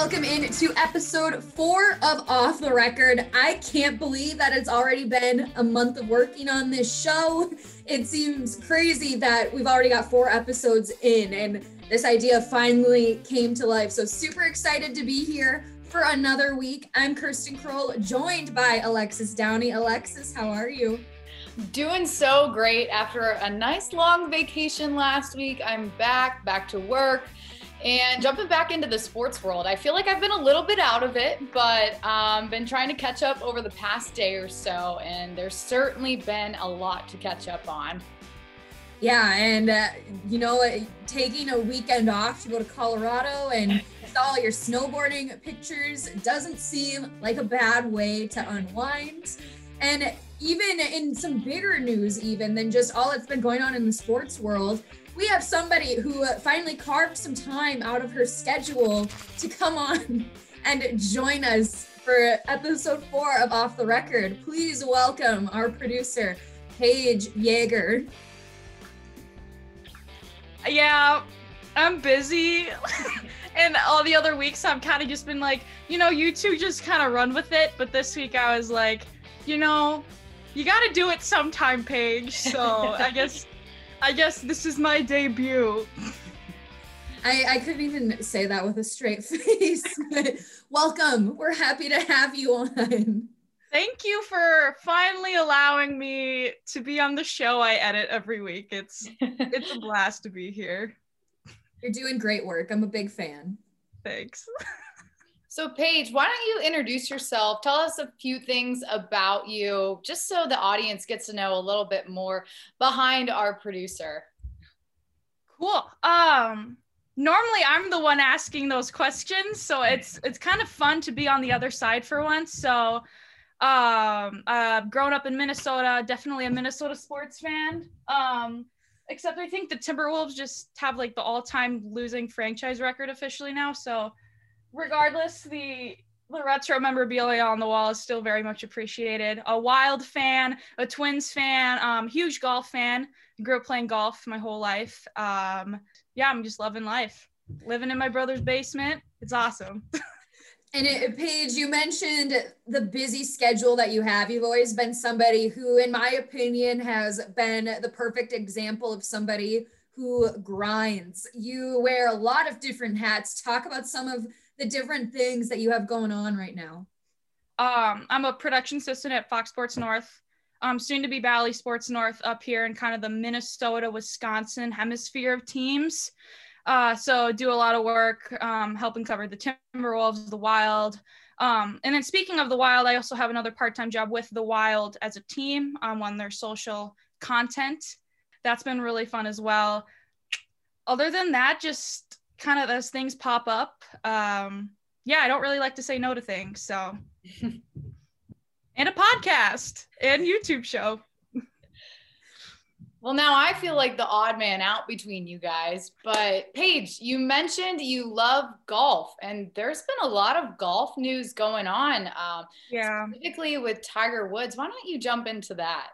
welcome in to episode four of Off the Record. I can't believe that it's already been a month of working on this show. It seems crazy that we've already got four episodes in, and this idea finally came to life. So, super excited to be here for another week. I'm Kirsten Kroll, joined by Alexis Downey. Alexis, how are you? Doing so great after a nice long vacation last week. I'm back, back to work and jumping back into the sports world. I feel like I've been a little bit out of it, but um, been trying to catch up over the past day or so, and there's certainly been a lot to catch up on. Yeah, and uh, you know, taking a weekend off to go to Colorado and all your snowboarding pictures doesn't seem like a bad way to unwind. And even in some bigger news, even than just all that's been going on in the sports world, we have somebody who finally carved some time out of her schedule to come on and join us for episode four of Off the Record. Please welcome our producer, Paige Yeager. Yeah, I'm busy. and all the other weeks I've kind of just been like, you know, you two just kind of run with it. But this week I was like, you know, you got to do it sometime, Paige. So I guess I guess this is my debut. I, I couldn't even say that with a straight face. welcome. We're happy to have you on. Thank you for finally allowing me to be on the show I edit every week. It's it's a blast to be here. You're doing great work. I'm a big fan. Thanks. So, Paige, why don't you introduce yourself? Tell us a few things about you, just so the audience gets to know a little bit more behind our producer. Cool. Um, normally I'm the one asking those questions, so it's it's kind of fun to be on the other side for once. So, um, uh, grown up in Minnesota, definitely a Minnesota sports fan. Um, except I think the Timberwolves just have like the all-time losing franchise record officially now, so regardless, the the retro memorabilia on the wall is still very much appreciated. A Wild fan, a Twins fan, um, huge golf fan. Grew up playing golf my whole life. Um, yeah, I'm just loving life. Living in my brother's basement. It's awesome. and it, Paige, you mentioned the busy schedule that you have. You've always been somebody who, in my opinion, has been the perfect example of somebody who grinds. You wear a lot of different hats. Talk about some of the different things that you have going on right now? Um, I'm a production assistant at Fox Sports North. Um, soon to be Bally Sports North up here in kind of the Minnesota, Wisconsin hemisphere of teams. Uh, so do a lot of work um, helping cover the Timberwolves, the Wild. Um, and then speaking of the Wild, I also have another part-time job with the Wild as a team um, on their social content. That's been really fun as well. Other than that, just kind of as things pop up, um, yeah, I don't really like to say no to things. So, and a podcast and YouTube show. Well, now I feel like the odd man out between you guys. But Paige, you mentioned you love golf, and there's been a lot of golf news going on. Um, yeah. Specifically with Tiger Woods. Why don't you jump into that?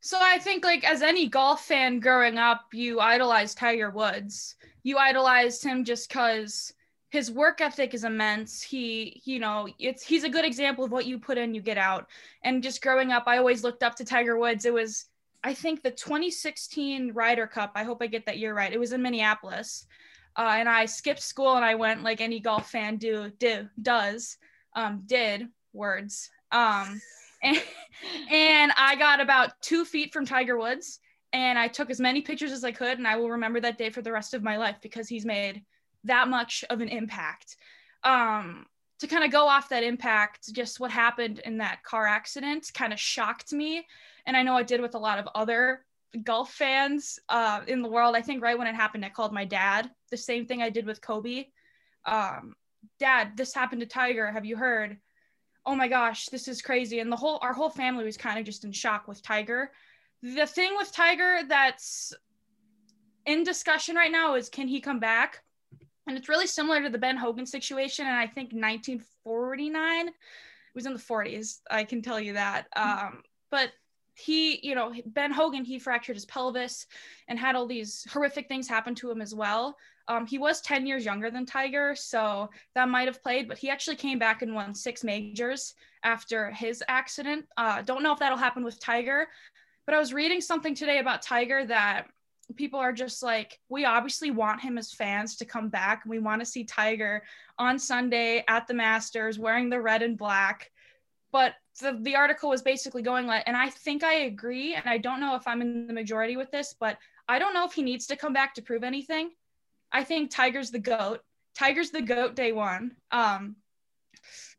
So I think like as any golf fan growing up, you idolize Tiger Woods. You idolized him just cuz his work ethic is immense. He, you know, it's he's a good example of what you put in, you get out. And just growing up, I always looked up to Tiger Woods. It was I think the 2016 Ryder Cup. I hope I get that year right. It was in Minneapolis. Uh, and I skipped school and I went like any golf fan do do does um, did words um, and, I got about two feet from Tiger Woods and I took as many pictures as I could and I will remember that day for the rest of my life because he's made that much of an impact. Um, to kind of go off that impact, just what happened in that car accident kind of shocked me. And I know it did with a lot of other golf fans uh, in the world. I think right when it happened, I called my dad. The same thing I did with Kobe. Um, dad, this happened to Tiger. Have you heard? Oh my gosh, this is crazy. And the whole our whole family was kind of just in shock with Tiger. The thing with Tiger that's in discussion right now is can he come back? And it's really similar to the Ben Hogan situation. And I think 1949 it was in the 40s. I can tell you that. Um, but he, you know, Ben Hogan, he fractured his pelvis and had all these horrific things happen to him as well. Um, he was 10 years younger than Tiger, so that might have played, but he actually came back and won six majors after his accident. Uh, don't know if that'll happen with Tiger, but I was reading something today about Tiger that people are just like, we obviously want him as fans to come back. We want to see Tiger on Sunday at the Masters wearing the red and black. But the, the article was basically going like, and I think I agree. And I don't know if I'm in the majority with this, but I don't know if he needs to come back to prove anything. I think Tiger's the GOAT. Tiger's the GOAT day one. Um,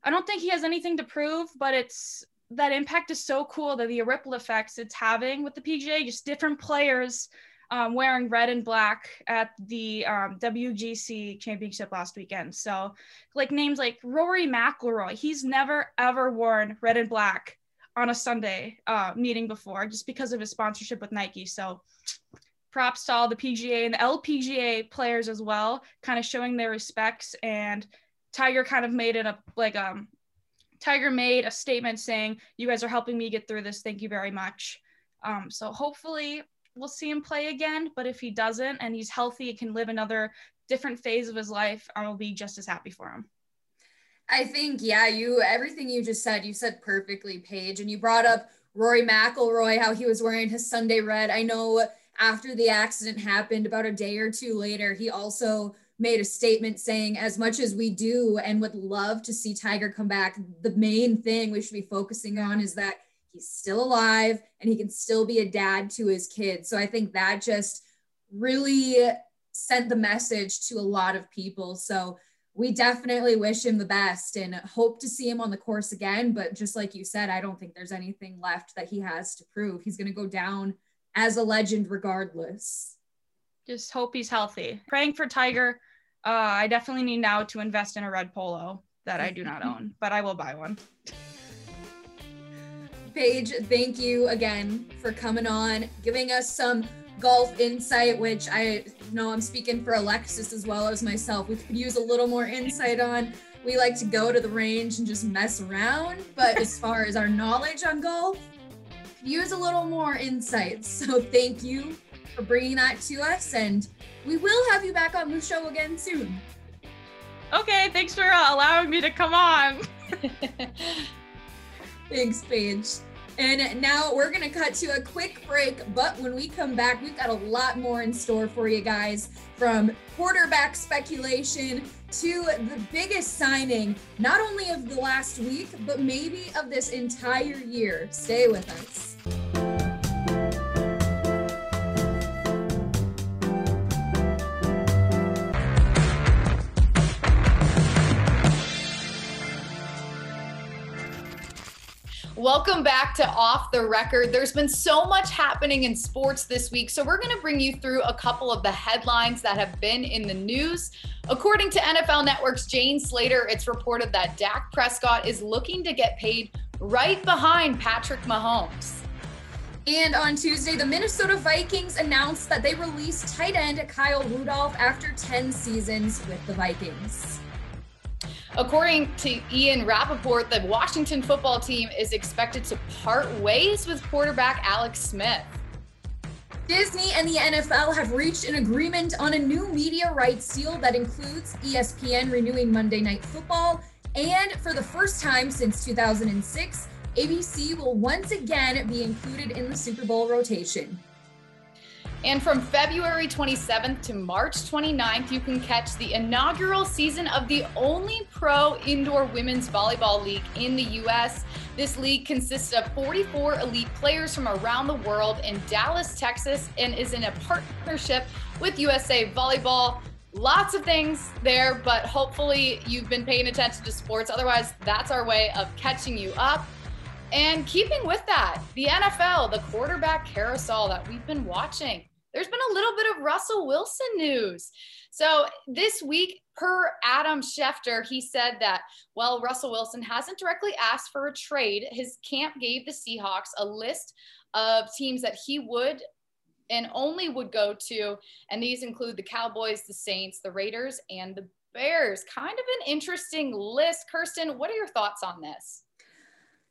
I don't think he has anything to prove, but it's that impact is so cool that the ripple effects it's having with the PGA, just different players um, wearing red and black at the um, WGC championship last weekend. So, like names like Rory McIlroy, he's never ever worn red and black on a Sunday uh, meeting before, just because of his sponsorship with Nike. So, props to all the PGA and the LPGA players as well, kind of showing their respects. And Tiger kind of made it a like um Tiger made a statement saying, "You guys are helping me get through this. Thank you very much." Um, so hopefully we'll see him play again. But if he doesn't and he's healthy can live another different phase of his life, I will be just as happy for him. I think, yeah, you everything you just said, you said perfectly, Paige. And you brought up Rory McIlroy, how he was wearing his Sunday red. I know after the accident happened, about a day or two later, he also made a statement saying, as much as we do and would love to see Tiger come back, the main thing we should be focusing on is that he's still alive and he can still be a dad to his kids. So I think that just really sent the message to a lot of people. So we definitely wish him the best and hope to see him on the course again. But just like you said, I don't think there's anything left that he has to prove. He's going to go down as a legend regardless. Just hope he's healthy. Praying for Tiger. Uh, I definitely need now to invest in a red polo that I do not own, but I will buy one. Paige, thank you again for coming on, giving us some golf insight, which I know I'm speaking for Alexis as well as myself. We could use a little more insight on. We like to go to the range and just mess around, but as far as our knowledge on golf, use a little more insight. So thank you for bringing that to us, and we will have you back on the show again soon. Okay, thanks for uh, allowing me to come on. Thanks, Paige. And now we're going to cut to a quick break. But when we come back, we've got a lot more in store for you guys from quarterback speculation to the biggest signing, not only of the last week, but maybe of this entire year. Stay with us. Welcome back to Off the Record. There's been so much happening in sports this week, so we're going to bring you through a couple of the headlines that have been in the news. According to NFL Network's Jane Slater, it's reported that Dak Prescott is looking to get paid right behind Patrick Mahomes. And on Tuesday, the Minnesota Vikings announced that they released tight end Kyle Rudolph after 10 seasons with the Vikings. According to Ian Rapoport, the Washington football team is expected to part ways with quarterback Alex Smith. Disney and the NFL have reached an agreement on a new media rights deal that includes ESPN renewing Monday Night Football. And for the first time since 2006, ABC will once again be included in the Super Bowl rotation. And from February 27th to March 29th, you can catch the inaugural season of the only pro indoor women's volleyball league in the U.S. This league consists of 44 elite players from around the world in Dallas, Texas, and is in a partnership with USA Volleyball. Lots of things there, but hopefully you've been paying attention to sports. Otherwise, that's our way of catching you up. And keeping with that, the NFL, the quarterback carousel that we've been watching there's been a little bit of Russell Wilson news. So this week, per Adam Schefter, he said that, well, Russell Wilson hasn't directly asked for a trade. His camp gave the Seahawks a list of teams that he would and only would go to. And these include the Cowboys, the Saints, the Raiders, and the Bears. Kind of an interesting list. Kirsten, what are your thoughts on this?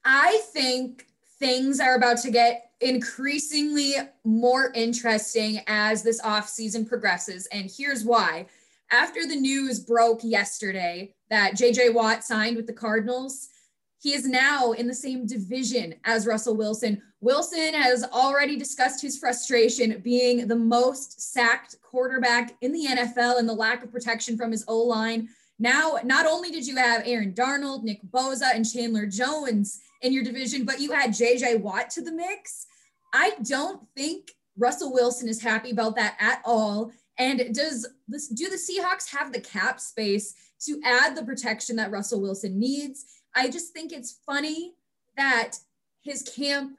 I think things are about to get increasingly more interesting as this offseason progresses. And here's why. After the news broke yesterday that JJ Watt signed with the Cardinals, he is now in the same division as Russell Wilson. Wilson has already discussed his frustration being the most sacked quarterback in the NFL and the lack of protection from his O line. Now, not only did you have Aaron Donald, Nick Bosa, and Chandler Jones in your division, but you had JJ Watt to the mix. I don't think Russell Wilson is happy about that at all. And does this do the Seahawks have the cap space to add the protection that Russell Wilson needs? I just think it's funny that his camp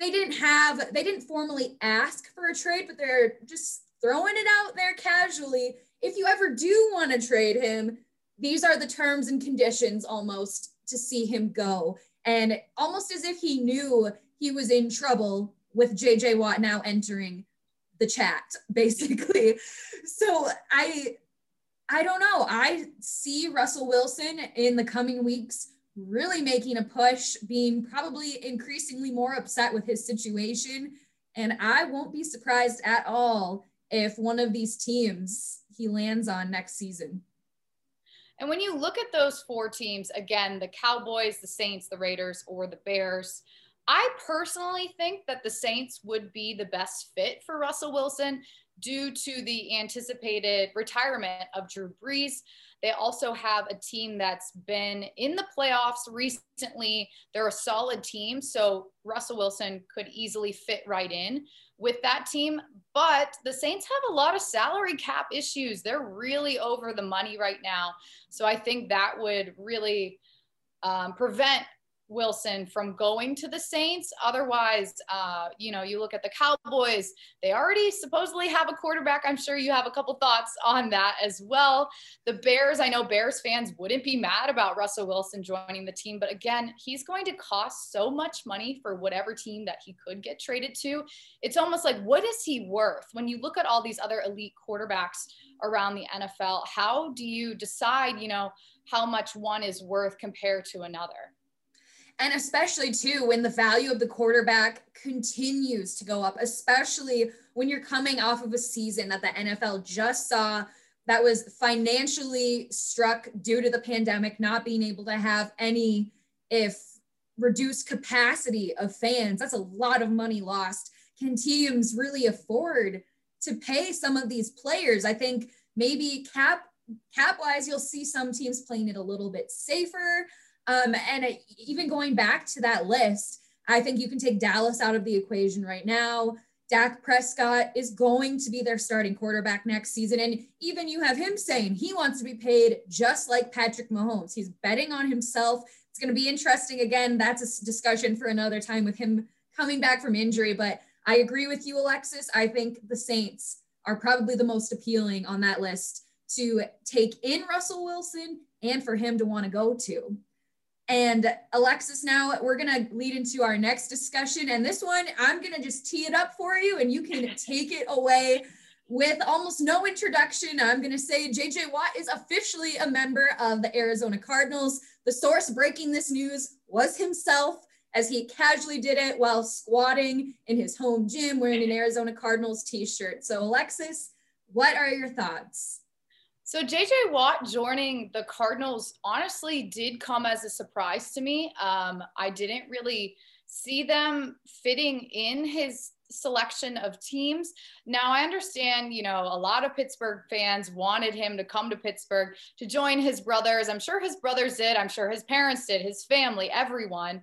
they didn't have they didn't formally ask for a trade, but they're just throwing it out there casually. If you ever do want to trade him, these are the terms and conditions almost to see him go. And almost as if he knew he was in trouble with JJ Watt now entering the chat, basically. So I I don't know. I see Russell Wilson in the coming weeks really making a push, being probably increasingly more upset with his situation. And I won't be surprised at all if one of these teams he lands on next season. And when you look at those four teams, again, the Cowboys, the Saints, the Raiders, or the Bears, I personally think that the Saints would be the best fit for Russell Wilson due to the anticipated retirement of Drew Brees. They also have a team that's been in the playoffs recently. They're a solid team. So Russell Wilson could easily fit right in with that team. But the Saints have a lot of salary cap issues. They're really over the money right now. So I think that would really um, prevent Wilson from going to the Saints. Otherwise, uh, you know, you look at the Cowboys, they already supposedly have a quarterback. I'm sure you have a couple thoughts on that as well. The Bears, I know Bears fans wouldn't be mad about Russell Wilson joining the team, but again, he's going to cost so much money for whatever team that he could get traded to. It's almost like, what is he worth? When you look at all these other elite quarterbacks around the NFL, how do you decide, you know, how much one is worth compared to another? And especially too when the value of the quarterback continues to go up, especially when you're coming off of a season that the NFL just saw that was financially struck due to the pandemic, not being able to have any, if reduced capacity of fans. That's a lot of money lost. Can teams really afford to pay some of these players? I think maybe cap cap wise, you'll see some teams playing it a little bit safer. Um, and even going back to that list, I think you can take Dallas out of the equation right now. Dak Prescott is going to be their starting quarterback next season. And even you have him saying he wants to be paid just like Patrick Mahomes. He's betting on himself. It's going to be interesting. Again, that's a discussion for another time with him coming back from injury. But I agree with you, Alexis. I think the Saints are probably the most appealing on that list to take in Russell Wilson and for him to want to go to. And Alexis, now we're going to lead into our next discussion. And this one, I'm going to just tee it up for you and you can take it away with almost no introduction. I'm going to say JJ Watt is officially a member of the Arizona Cardinals. The source breaking this news was himself as he casually did it while squatting in his home gym wearing an Arizona Cardinals t shirt. So, Alexis, what are your thoughts? So JJ Watt joining the Cardinals honestly did come as a surprise to me. Um, I didn't really see them fitting in his selection of teams. Now I understand, you know, a lot of Pittsburgh fans wanted him to come to Pittsburgh to join his brothers. I'm sure his brothers did. I'm sure his parents did, his family, everyone.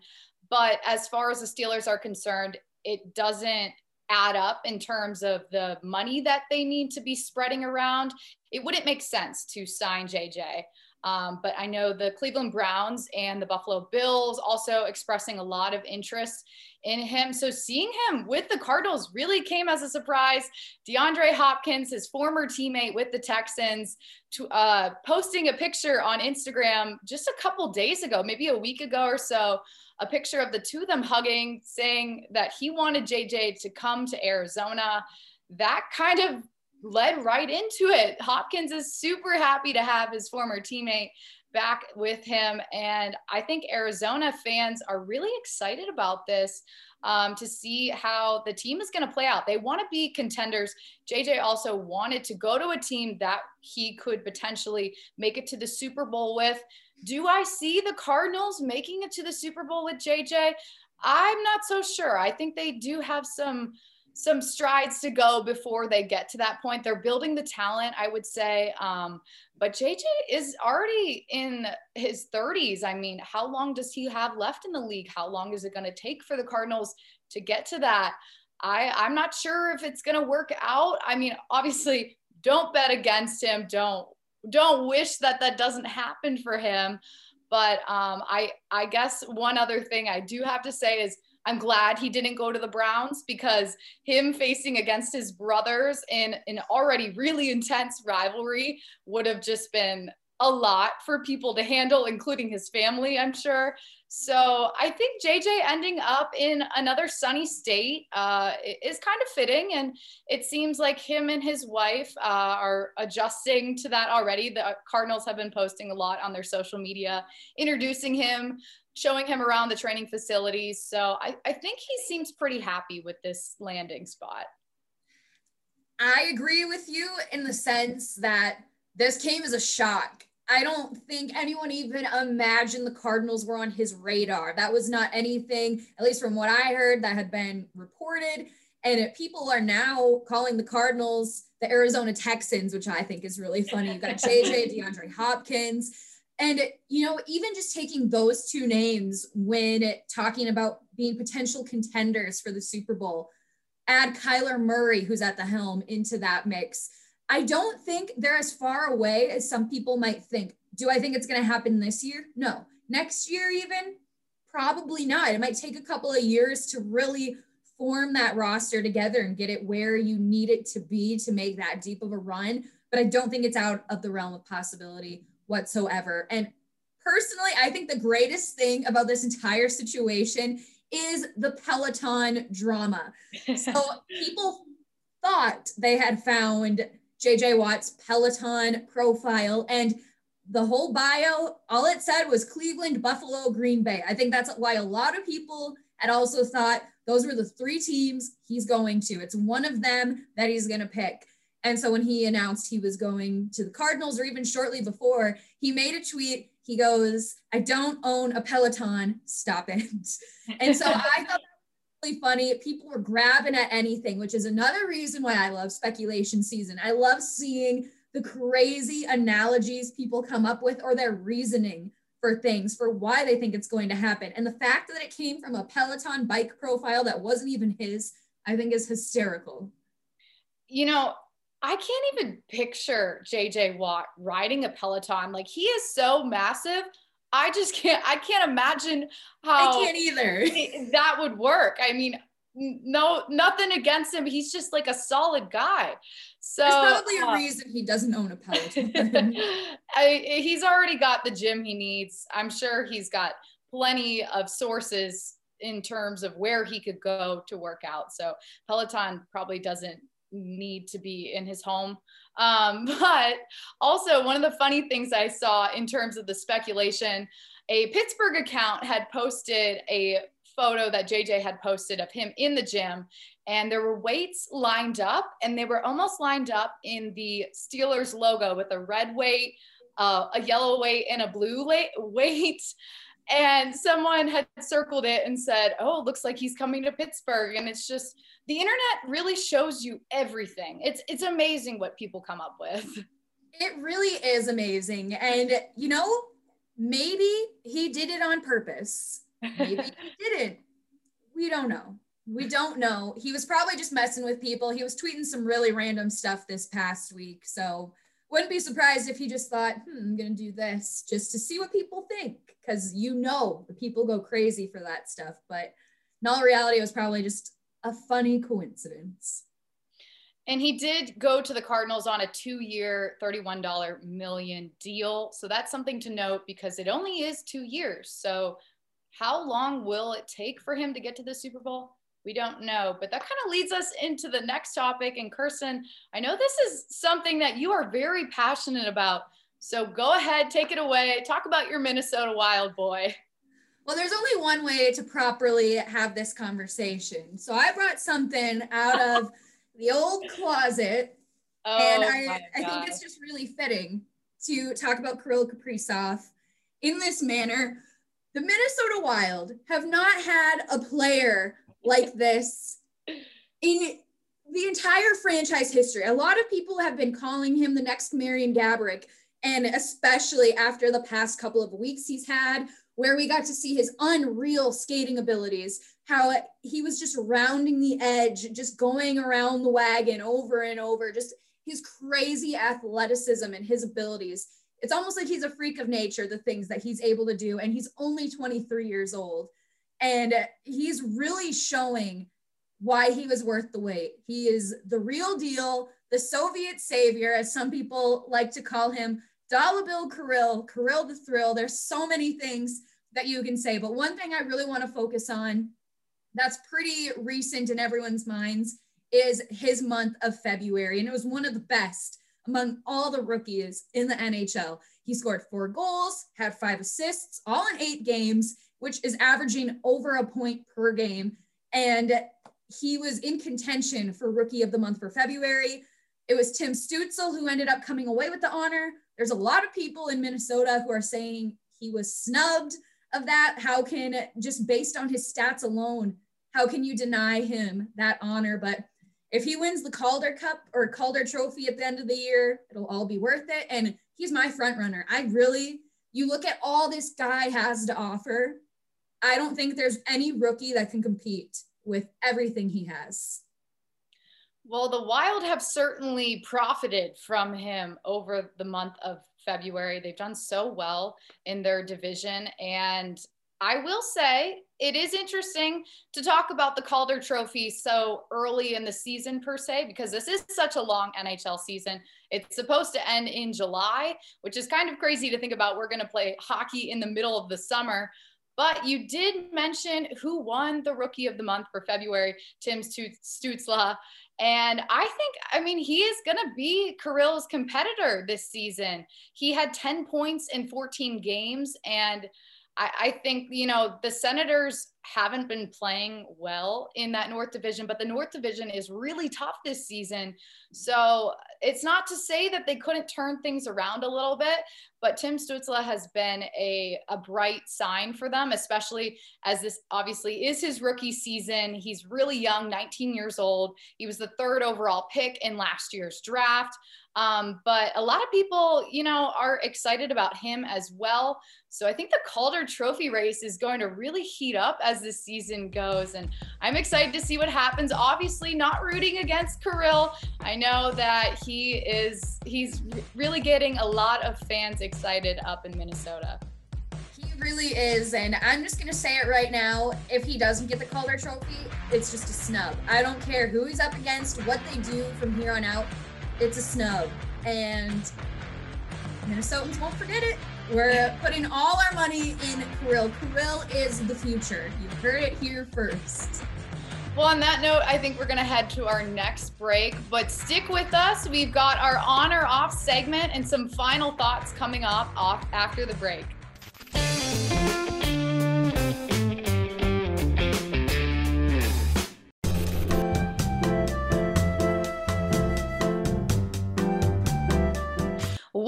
But as far as the Steelers are concerned, it doesn't add up in terms of the money that they need to be spreading around, it wouldn't make sense to sign JJ. Um, but I know the Cleveland Browns and the Buffalo Bills also expressing a lot of interest in him. So seeing him with the Cardinals really came as a surprise. DeAndre Hopkins, his former teammate with the Texans, to uh, posting a picture on Instagram just a couple days ago, maybe a week ago or so, a picture of the two of them hugging, saying that he wanted JJ to come to Arizona. That kind of led right into it. Hopkins is super happy to have his former teammate back with him. And I think Arizona fans are really excited about this um, to see how the team is going to play out. They want to be contenders. JJ also wanted to go to a team that he could potentially make it to the Super Bowl with. Do I see the Cardinals making it to the Super Bowl with JJ? I'm not so sure. I think they do have some some strides to go before they get to that point. They're building the talent, I would say. Um, but JJ is already in his 30s. I mean, how long does he have left in the league? How long is it going to take for the Cardinals to get to that? I, I'm not sure if it's going to work out. I mean, obviously, don't bet against him. Don't don't wish that that doesn't happen for him. But um, I I guess one other thing I do have to say is I'm glad he didn't go to the Browns because him facing against his brothers in an already really intense rivalry would have just been a lot for people to handle, including his family, I'm sure. So I think JJ ending up in another sunny state uh, is kind of fitting. And it seems like him and his wife uh, are adjusting to that already. The Cardinals have been posting a lot on their social media, introducing him, showing him around the training facilities. So I, I think he seems pretty happy with this landing spot. I agree with you in the sense that this came as a shock I don't think anyone even imagined the Cardinals were on his radar. That was not anything, at least from what I heard, that had been reported. And people are now calling the Cardinals the Arizona Texans, which I think is really funny. You've got JJ, DeAndre Hopkins. And, you know, even just taking those two names when talking about being potential contenders for the Super Bowl, add Kyler Murray, who's at the helm, into that mix I don't think they're as far away as some people might think. Do I think it's going to happen this year? No. Next year, even? Probably not. It might take a couple of years to really form that roster together and get it where you need it to be to make that deep of a run. But I don't think it's out of the realm of possibility whatsoever. And personally, I think the greatest thing about this entire situation is the Peloton drama. So people thought they had found JJ Watt's Peloton profile. And the whole bio, all it said was Cleveland, Buffalo, Green Bay. I think that's why a lot of people had also thought those were the three teams he's going to. It's one of them that he's going to pick. And so when he announced he was going to the Cardinals, or even shortly before, he made a tweet. He goes, I don't own a Peloton. Stop it. And so I thought that was really funny. People were grabbing at anything, which is another reason why I love speculation season. I love seeing the crazy analogies people come up with or their reasoning for things, for why they think it's going to happen. And the fact that it came from a Peloton bike profile that wasn't even his, I think is hysterical. You know, I can't even picture JJ Watt riding a Peloton. Like he is so massive. I just can't, I can't imagine how I can't either. that would work. I mean, no, nothing against him. He's just like a solid guy. So there's probably a uh, reason he doesn't own a Peloton. I, he's already got the gym he needs. I'm sure he's got plenty of sources in terms of where he could go to work out. So Peloton probably doesn't need to be in his home. Um, but also, one of the funny things I saw in terms of the speculation, a Pittsburgh account had posted a photo that JJ had posted of him in the gym, and there were weights lined up, and they were almost lined up in the Steelers logo with a red weight, uh, a yellow weight, and a blue weight. And someone had circled it and said, Oh, it looks like he's coming to Pittsburgh. And it's just, the internet really shows you everything. It's it's amazing what people come up with. It really is amazing. And you know, maybe he did it on purpose. Maybe he didn't. We don't know. We don't know. He was probably just messing with people. He was tweeting some really random stuff this past week. So wouldn't be surprised if he just thought, hmm, I'm going to do this just to see what people think. Because you know, the people go crazy for that stuff. But in all reality, it was probably just a funny coincidence. And he did go to the Cardinals on a two year, $31 million deal. So that's something to note because it only is two years. So, how long will it take for him to get to the Super Bowl? We don't know. But that kind of leads us into the next topic. And Kirsten, I know this is something that you are very passionate about So go ahead, take it away. Talk about your Minnesota Wild boy. Well, there's only one way to properly have this conversation. So I brought something out of the old closet. Oh, and I, I think it's just really fitting to talk about Kirill Kaprizov in this manner. The Minnesota Wild have not had a player like this in the entire franchise history. A lot of people have been calling him the next Marian Gaborik, and especially after the past couple of weeks he's had, where we got to see his unreal skating abilities, how he was just rounding the edge, just going around the wagon over and over, just his crazy athleticism and his abilities. It's almost like he's a freak of nature, the things that he's able to do. And he's only 23 years old. And he's really showing why he was worth the wait. He is the real deal, the Soviet savior, as some people like to call him, Dollar Bill Kirill, Kirill the Thrill. There's so many things that you can say, but one thing I really want to focus on that's pretty recent in everyone's minds is his month of February. And it was one of the best among all the rookies in the NHL. He scored four goals, had five assists, all in eight games, which is averaging over a point per game. And he was in contention for rookie of the month for February. It was Tim Stutzle who ended up coming away with the honor. There's a lot of people in Minnesota who are saying he was snubbed of that. How can, just based on his stats alone, how can you deny him that honor? But if he wins the Calder Cup or Calder Trophy at the end of the year, it'll all be worth it. And he's my front runner. I really, you look at all this guy has to offer. I don't think there's any rookie that can compete with everything he has. Well, the Wild have certainly profited from him over the month of February. They've done so well in their division. And I will say it is interesting to talk about the Calder Trophy so early in the season, per se, because this is such a long NHL season. It's supposed to end in July, which is kind of crazy to think about. We're going to play hockey in the middle of the summer. But you did mention who won the Rookie of the Month for February, Tim Stutzle. And I think, I mean, he is going to be Kirill's competitor this season. He had 10 points in 14 games. And I, I think, you know, the Senators haven't been playing well in that North Division, but the North Division is really tough this season. So it's not to say that they couldn't turn things around a little bit, but Tim Stutzle has been a, a bright sign for them, especially as this obviously is his rookie season. He's really young, 19 years old. He was the third overall pick in last year's draft. Um, but a lot of people, you know, are excited about him as well. So I think the Calder Trophy race is going to really heat up as the season goes. And I'm excited to see what happens. Obviously, not rooting against Kirill. I know that he is, he's really getting a lot of fans excited up in Minnesota. He really is. And I'm just going to say it right now. If he doesn't get the Calder Trophy, it's just a snub. I don't care who he's up against, what they do from here on out. It's a snub. And Minnesotans won't forget it. We're putting all our money in Kirill. Kirill is the future. You heard it here first. Well, on that note, I think we're going to head to our next break, but stick with us. We've got our on or off segment and some final thoughts coming up off after the break.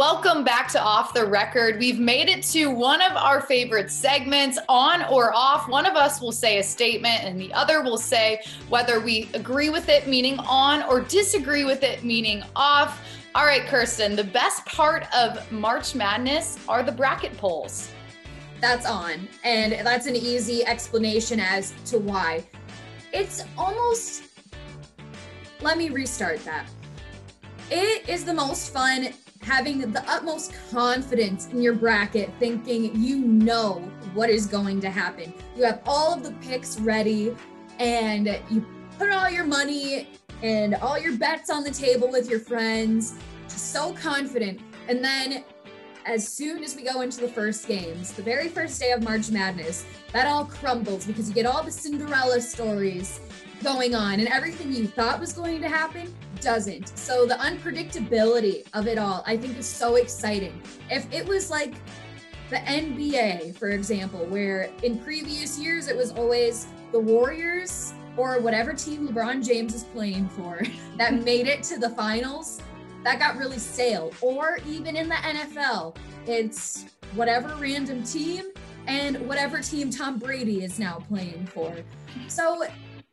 Welcome back to Off the Record. We've made it to one of our favorite segments, on or off. One of us will say a statement, and the other will say whether we agree with it, meaning on, or disagree with it, meaning off. All right, Kirsten, the best part of March Madness are the bracket polls. That's on. And that's an easy explanation as to why. It's almost, let me restart that. It is the most fun having the utmost confidence in your bracket, thinking you know what is going to happen. You have all of the picks ready, and you put all your money and all your bets on the table with your friends, so confident. And then as soon as we go into the first games, the very first day of March Madness, that all crumbles because you get all the Cinderella stories going on and everything you thought was going to happen doesn't. So the unpredictability of it all, I think is so exciting. If it was like the NBA, for example, where in previous years it was always the Warriors or whatever team LeBron James is playing for that made it to the finals, that got really stale. Or even in the NFL, it's whatever random team and whatever team Tom Brady is now playing for. So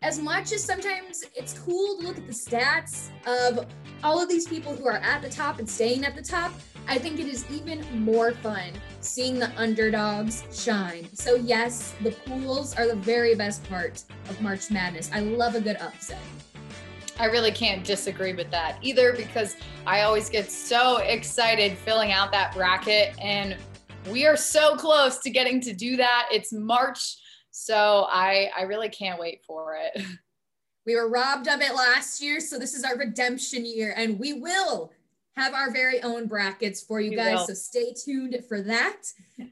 as much as sometimes it's cool to look at the stats of all of these people who are at the top and staying at the top, I think it is even more fun seeing the underdogs shine. So, yes, the pools are the very best part of March Madness. I love a good upset. I really can't disagree with that either because I always get so excited filling out that bracket and we are so close to getting to do that. It's March so I I really can't wait for it. We were robbed of it last year, so this is our redemption year, and we will have our very own brackets for you guys. Will. So stay tuned for that.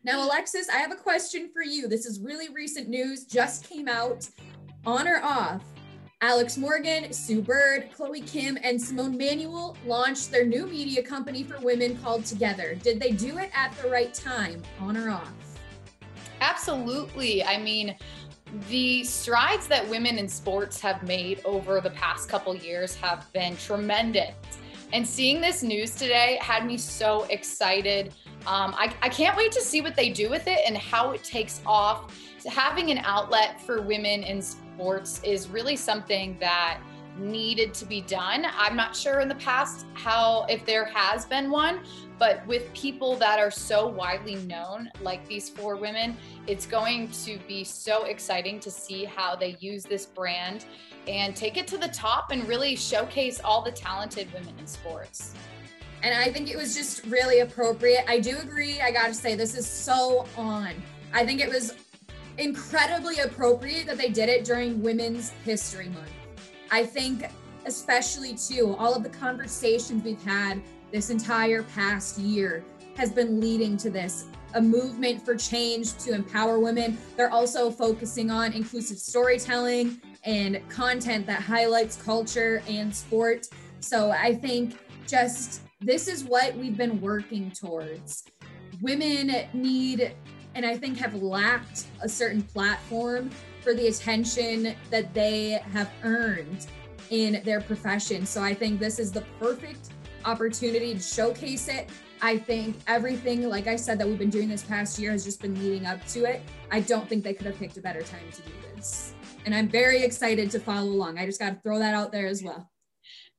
Now, Alexis, I have a question for you. This is really recent news, just came out on or off. Alex Morgan, Sue Bird, Chloe Kim, and Simone Manuel launched their new media company for women called Together. Did they do it at the right time, on or off? Absolutely. I mean, the strides that women in sports have made over the past couple years have been tremendous. And seeing this news today had me so excited. Um, I, I can't wait to see what they do with it and how it takes off. So having an outlet for women in sports is really something that needed to be done. I'm not sure in the past how, if there has been one, but with people that are so widely known, like these four women, it's going to be so exciting to see how they use this brand and take it to the top and really showcase all the talented women in sports. And I think it was just really appropriate. I do agree. I got to say, this is so on. I think it was incredibly appropriate that they did it during Women's History Month. I think, especially too, all of the conversations we've had this entire past year has been leading to this a movement for change to empower women. They're also focusing on inclusive storytelling and content that highlights culture and sport. So I think just this is what we've been working towards. Women need, and I think have lacked a certain platform for the attention that they have earned in their profession. So I think this is the perfect opportunity to showcase it. I think everything, like I said, that we've been doing this past year has just been leading up to it. I don't think they could have picked a better time to do this. And I'm very excited to follow along. I just got to throw that out there as well.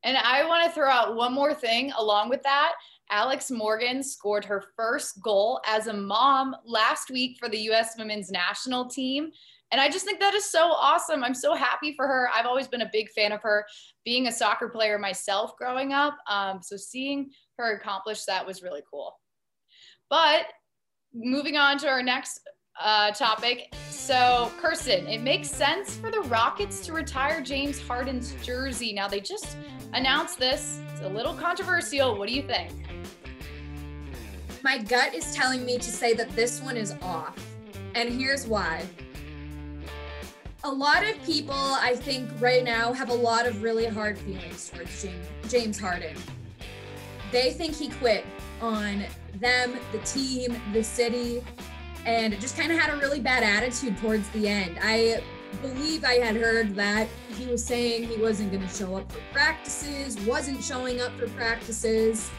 And I want to throw out one more thing along with that. Alex Morgan scored her first goal as a mom last week for the US women's national team. And I just think that is so awesome. I'm so happy for her. I've always been a big fan of her, being a soccer player myself growing up. Um, so seeing her accomplish that was really cool. But moving on to our next uh, topic. So, Kirsten, it makes sense for the Rockets to retire James Harden's jersey. Now, they just announced this. It's a little controversial. What do you think? My gut is telling me to say that this one is off. And here's why a lot of mm-hmm. people, I think, right now have a lot of really hard feelings towards James Harden. They think he quit on them, the team, the city, and just kind of had a really bad attitude towards the end. I believe I had heard that he was saying he wasn't going to show up for practices, wasn't showing up for practices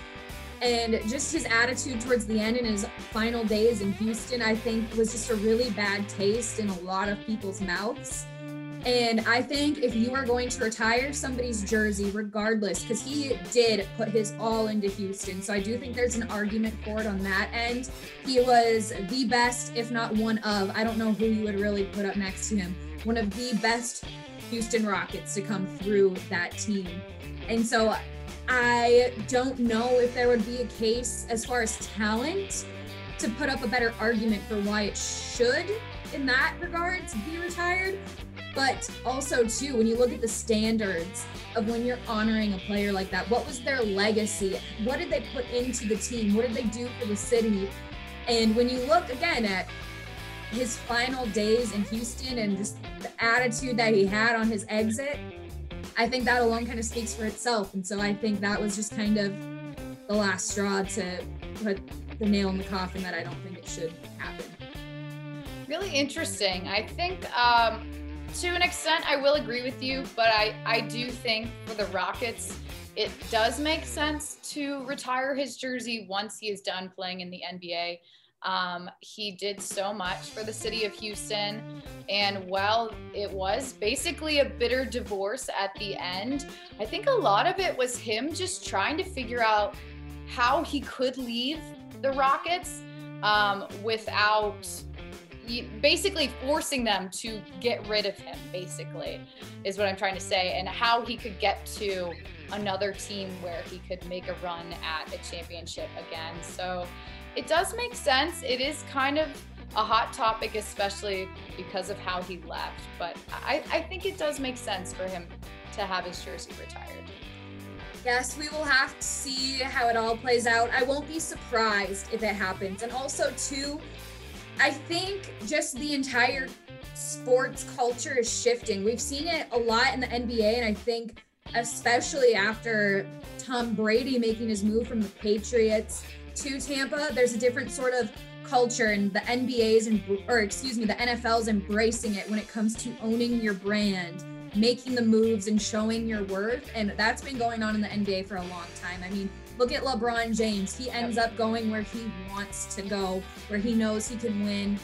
and just his attitude towards the end in his final days in Houston, I think was just a really bad taste in a lot of people's mouths. And I think if you are going to retire somebody's jersey, regardless, because he did put his all into Houston. So I do think there's an argument for it on that end. He was the best, if not one of, I don't know who you would really put up next to him, one of the best Houston Rockets to come through that team. And so I don't know if there would be a case as far as talent to put up a better argument for why it should, in that regards, be retired. But also, too, when you look at the standards of when you're honoring a player like that, what was their legacy? What did they put into the team? What did they do for the city? And when you look again at his final days in Houston and just the attitude that he had on his exit, I think that alone kind of speaks for itself. And so I think that was just kind of the last straw to put the nail in the coffin that I don't think it should happen. Really interesting. I think um, to an extent I will agree with you, but I, I do think for the Rockets, it does make sense to retire his jersey once he is done playing in the NBA. Um, he did so much for the city of Houston. And while it was basically a bitter divorce at the end, I think a lot of it was him just trying to figure out how he could leave the Rockets um, without basically forcing them to get rid of him, basically, is what I'm trying to say, and how he could get to another team where he could make a run at a championship again. So it does make sense. It is kind of a hot topic, especially because of how he left, but I, I think it does make sense for him to have his jersey retired. Yes, we will have to see how it all plays out. I won't be surprised if it happens. And also, too, I think just the entire sports culture is shifting. We've seen it a lot in the NBA, and I think especially after Tom Brady making his move from the Patriots to Tampa, there's a different sort of culture and the NBA's and or excuse me, the NFL's embracing it when it comes to owning your brand, making the moves and showing your worth. And that's been going on in the NBA for a long time. I mean, Look at LeBron James. He ends up going where he wants to go, where he knows he can win.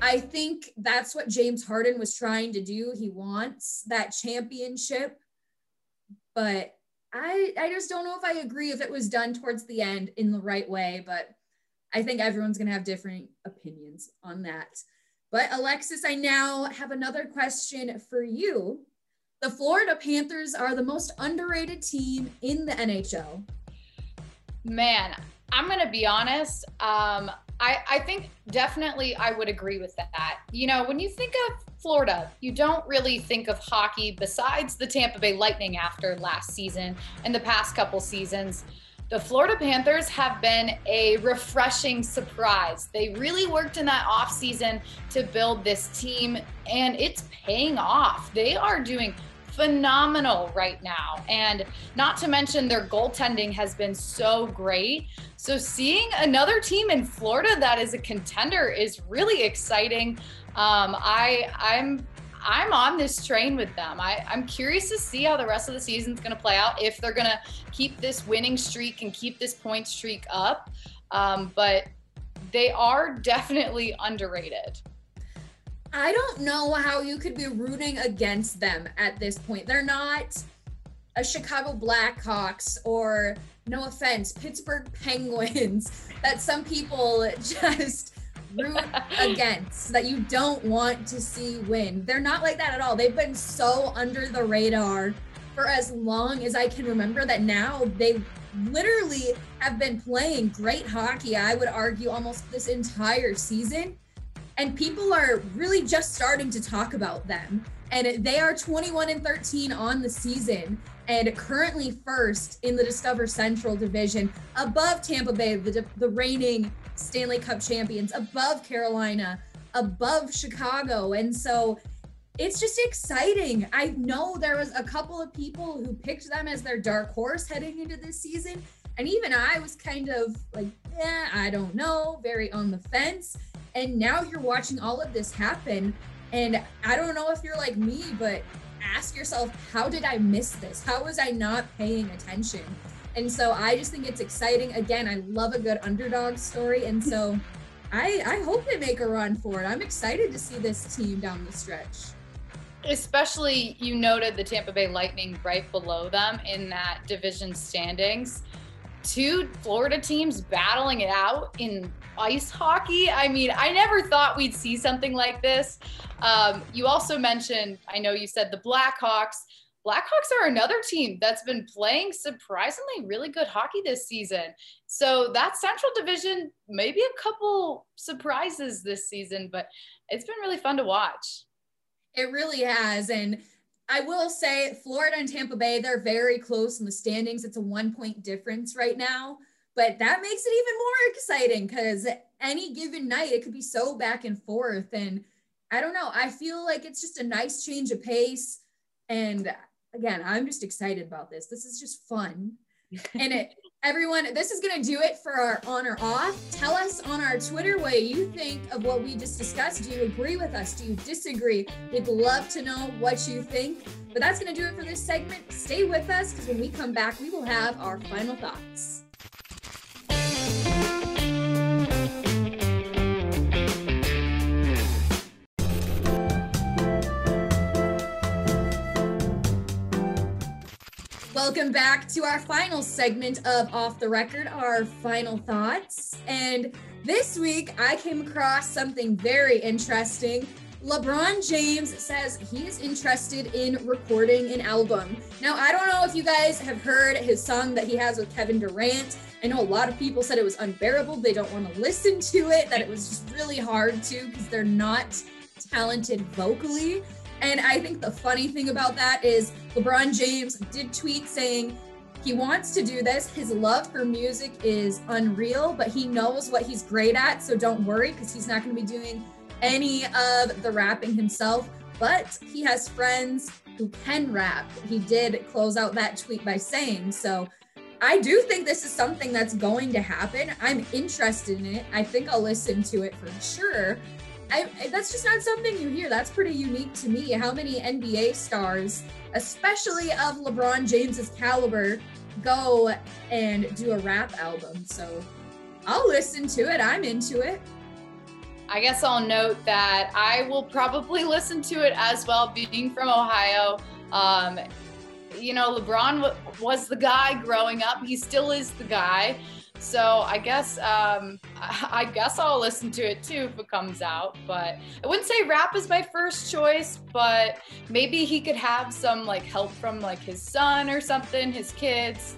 I think that's what James Harden was trying to do. He wants that championship. But I I just don't know if I agree if it was done towards the end in the right way, but I think everyone's going to have different opinions on that. But Alexis, I now have another question for you. The Florida Panthers are the most underrated team in the NHL. Man, I'm gonna be honest. Um, I, I think definitely I would agree with that. You know, when you think of Florida, you don't really think of hockey besides the Tampa Bay Lightning after last season and the past couple seasons. The Florida Panthers have been a refreshing surprise. They really worked in that offseason to build this team, and it's paying off. They are doing phenomenal right now. And not to mention their goaltending has been so great. So seeing another team in Florida that is a contender is really exciting. Um, I I'm I'm on this train with them. I, I'm curious to see how the rest of the season's going to play out. If they're going to keep this winning streak and keep this point streak up, um, but they are definitely underrated. I don't know how you could be rooting against them at this point. They're not a Chicago Blackhawks or no offense, Pittsburgh Penguins that some people just root against that you don't want to see win. They're not like that at all. They've been so under the radar for as long as I can remember that now they literally have been playing great hockey. I would argue almost this entire season and people are really just starting to talk about them. And they are 21 and 13 on the season and currently first in the Discover Central division, above Tampa Bay, the, the reigning Stanley Cup champions, above Carolina, above Chicago. And so it's just exciting. I know there was a couple of people who picked them as their dark horse heading into this season. And even I was kind of like, yeah, I don't know, very on the fence. And now you're watching all of this happen. And I don't know if you're like me, but ask yourself, how did I miss this? How was I not paying attention? And so I just think it's exciting. Again, I love a good underdog story. And so I, I hope they make a run for it. I'm excited to see this team down the stretch. Especially, you noted the Tampa Bay Lightning right below them in that division standings. Two Florida teams battling it out in ice hockey. I mean, I never thought we'd see something like this. Um, you also mentioned, I know you said the Blackhawks. Blackhawks are another team that's been playing surprisingly really good hockey this season. So that Central Division, maybe a couple surprises this season, but it's been really fun to watch. It really has. And I will say Florida and Tampa Bay, they're very close in the standings. It's a one point difference right now. But that makes it even more exciting because any given night it could be so back and forth. And I don't know, I feel like it's just a nice change of pace. And again, I'm just excited about this. This is just fun. and it, everyone, this is going to do it for our on or off. Tell us on our Twitter what you think of what we just discussed. Do you agree with us? Do you disagree? We'd love to know what you think. But that's going to do it for this segment. Stay with us because when we come back, we will have our final thoughts. Welcome back to our final segment of Off the Record, our final thoughts. And this week I came across something very interesting. LeBron James says he is interested in recording an album. Now, I don't know if you guys have heard his song that he has with Kevin Durant. I know a lot of people said it was unbearable. They don't want to listen to it, that it was just really hard to because they're not talented vocally. And I think the funny thing about that is LeBron James did tweet saying he wants to do this. His love for music is unreal, but he knows what he's great at. So don't worry because he's not going to be doing any of the rapping himself. But he has friends who can rap. He did close out that tweet by saying so. I do think this is something that's going to happen. I'm interested in it. I think I'll listen to it for sure. I, that's just not something you hear. That's pretty unique to me. How many NBA stars, especially of LeBron James's caliber, go and do a rap album? So I'll listen to it. I'm into it. I guess I'll note that I will probably listen to it as well, being from Ohio. Um, you know, LeBron was the guy growing up. He still is the guy. So I guess um, I guess I'll listen to it too if it comes out. But I wouldn't say rap is my first choice, but maybe he could have some like help from like his son or something, his kids,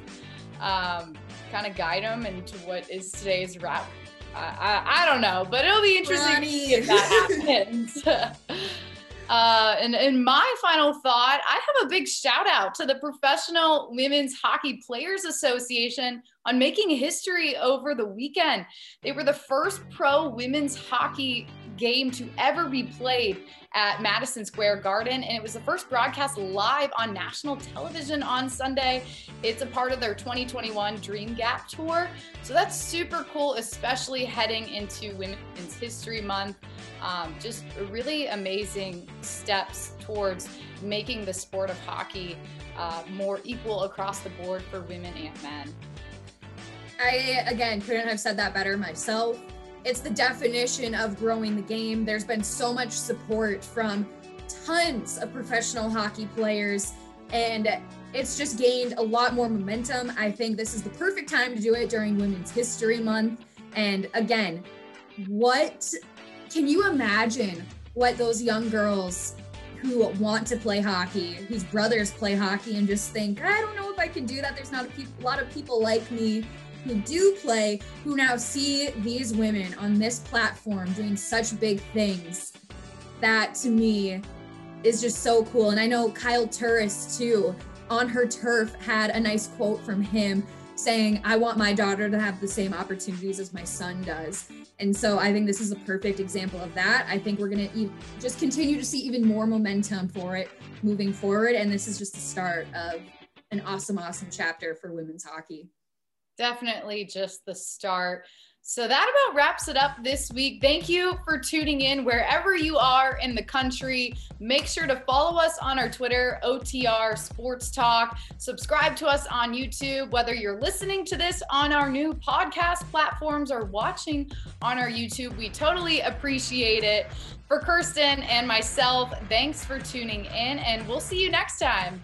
um, kind of guide him into what is today's rap. I, I, I don't know, but it'll be interesting if that happens. Uh, and in my final thought, I have a big shout out to the Professional Women's Hockey Players Association on making history over the weekend. They were the first pro women's hockey game to ever be played at Madison Square Garden. And it was the first broadcast live on national television on Sunday. It's a part of their 2021 Dream Gap Tour. So that's super cool, especially heading into Women's History Month. Um, just really amazing steps towards making the sport of hockey uh, more equal across the board for women and men. I, again, couldn't have said that better myself it's the definition of growing the game. There's been so much support from tons of professional hockey players, and it's just gained a lot more momentum. I think this is the perfect time to do it during Women's History Month. And again, what can you imagine what those young girls who want to play hockey, whose brothers play hockey, and just think, I don't know if I can do that. There's not a, pe- a lot of people like me who do play who now see these women on this platform doing such big things. That to me is just so cool. And i know kyle turris too on her turf had a nice quote from him saying i want my daughter to have the same opportunities as my son does and so i think this is a perfect example of that. I think we're going to just continue to see even more momentum for it moving forward. And this is just the start of an awesome awesome chapter for women's hockey. Definitely just the start. So that about wraps it up this week. Thank you for tuning in wherever you are in the country. Make sure to follow us on our Twitter, OTR Sports Talk. Subscribe to us on YouTube, whether you're listening to this on our new podcast platforms or watching on our YouTube. We totally appreciate it. For Kirsten and myself, thanks for tuning in, and we'll see you next time.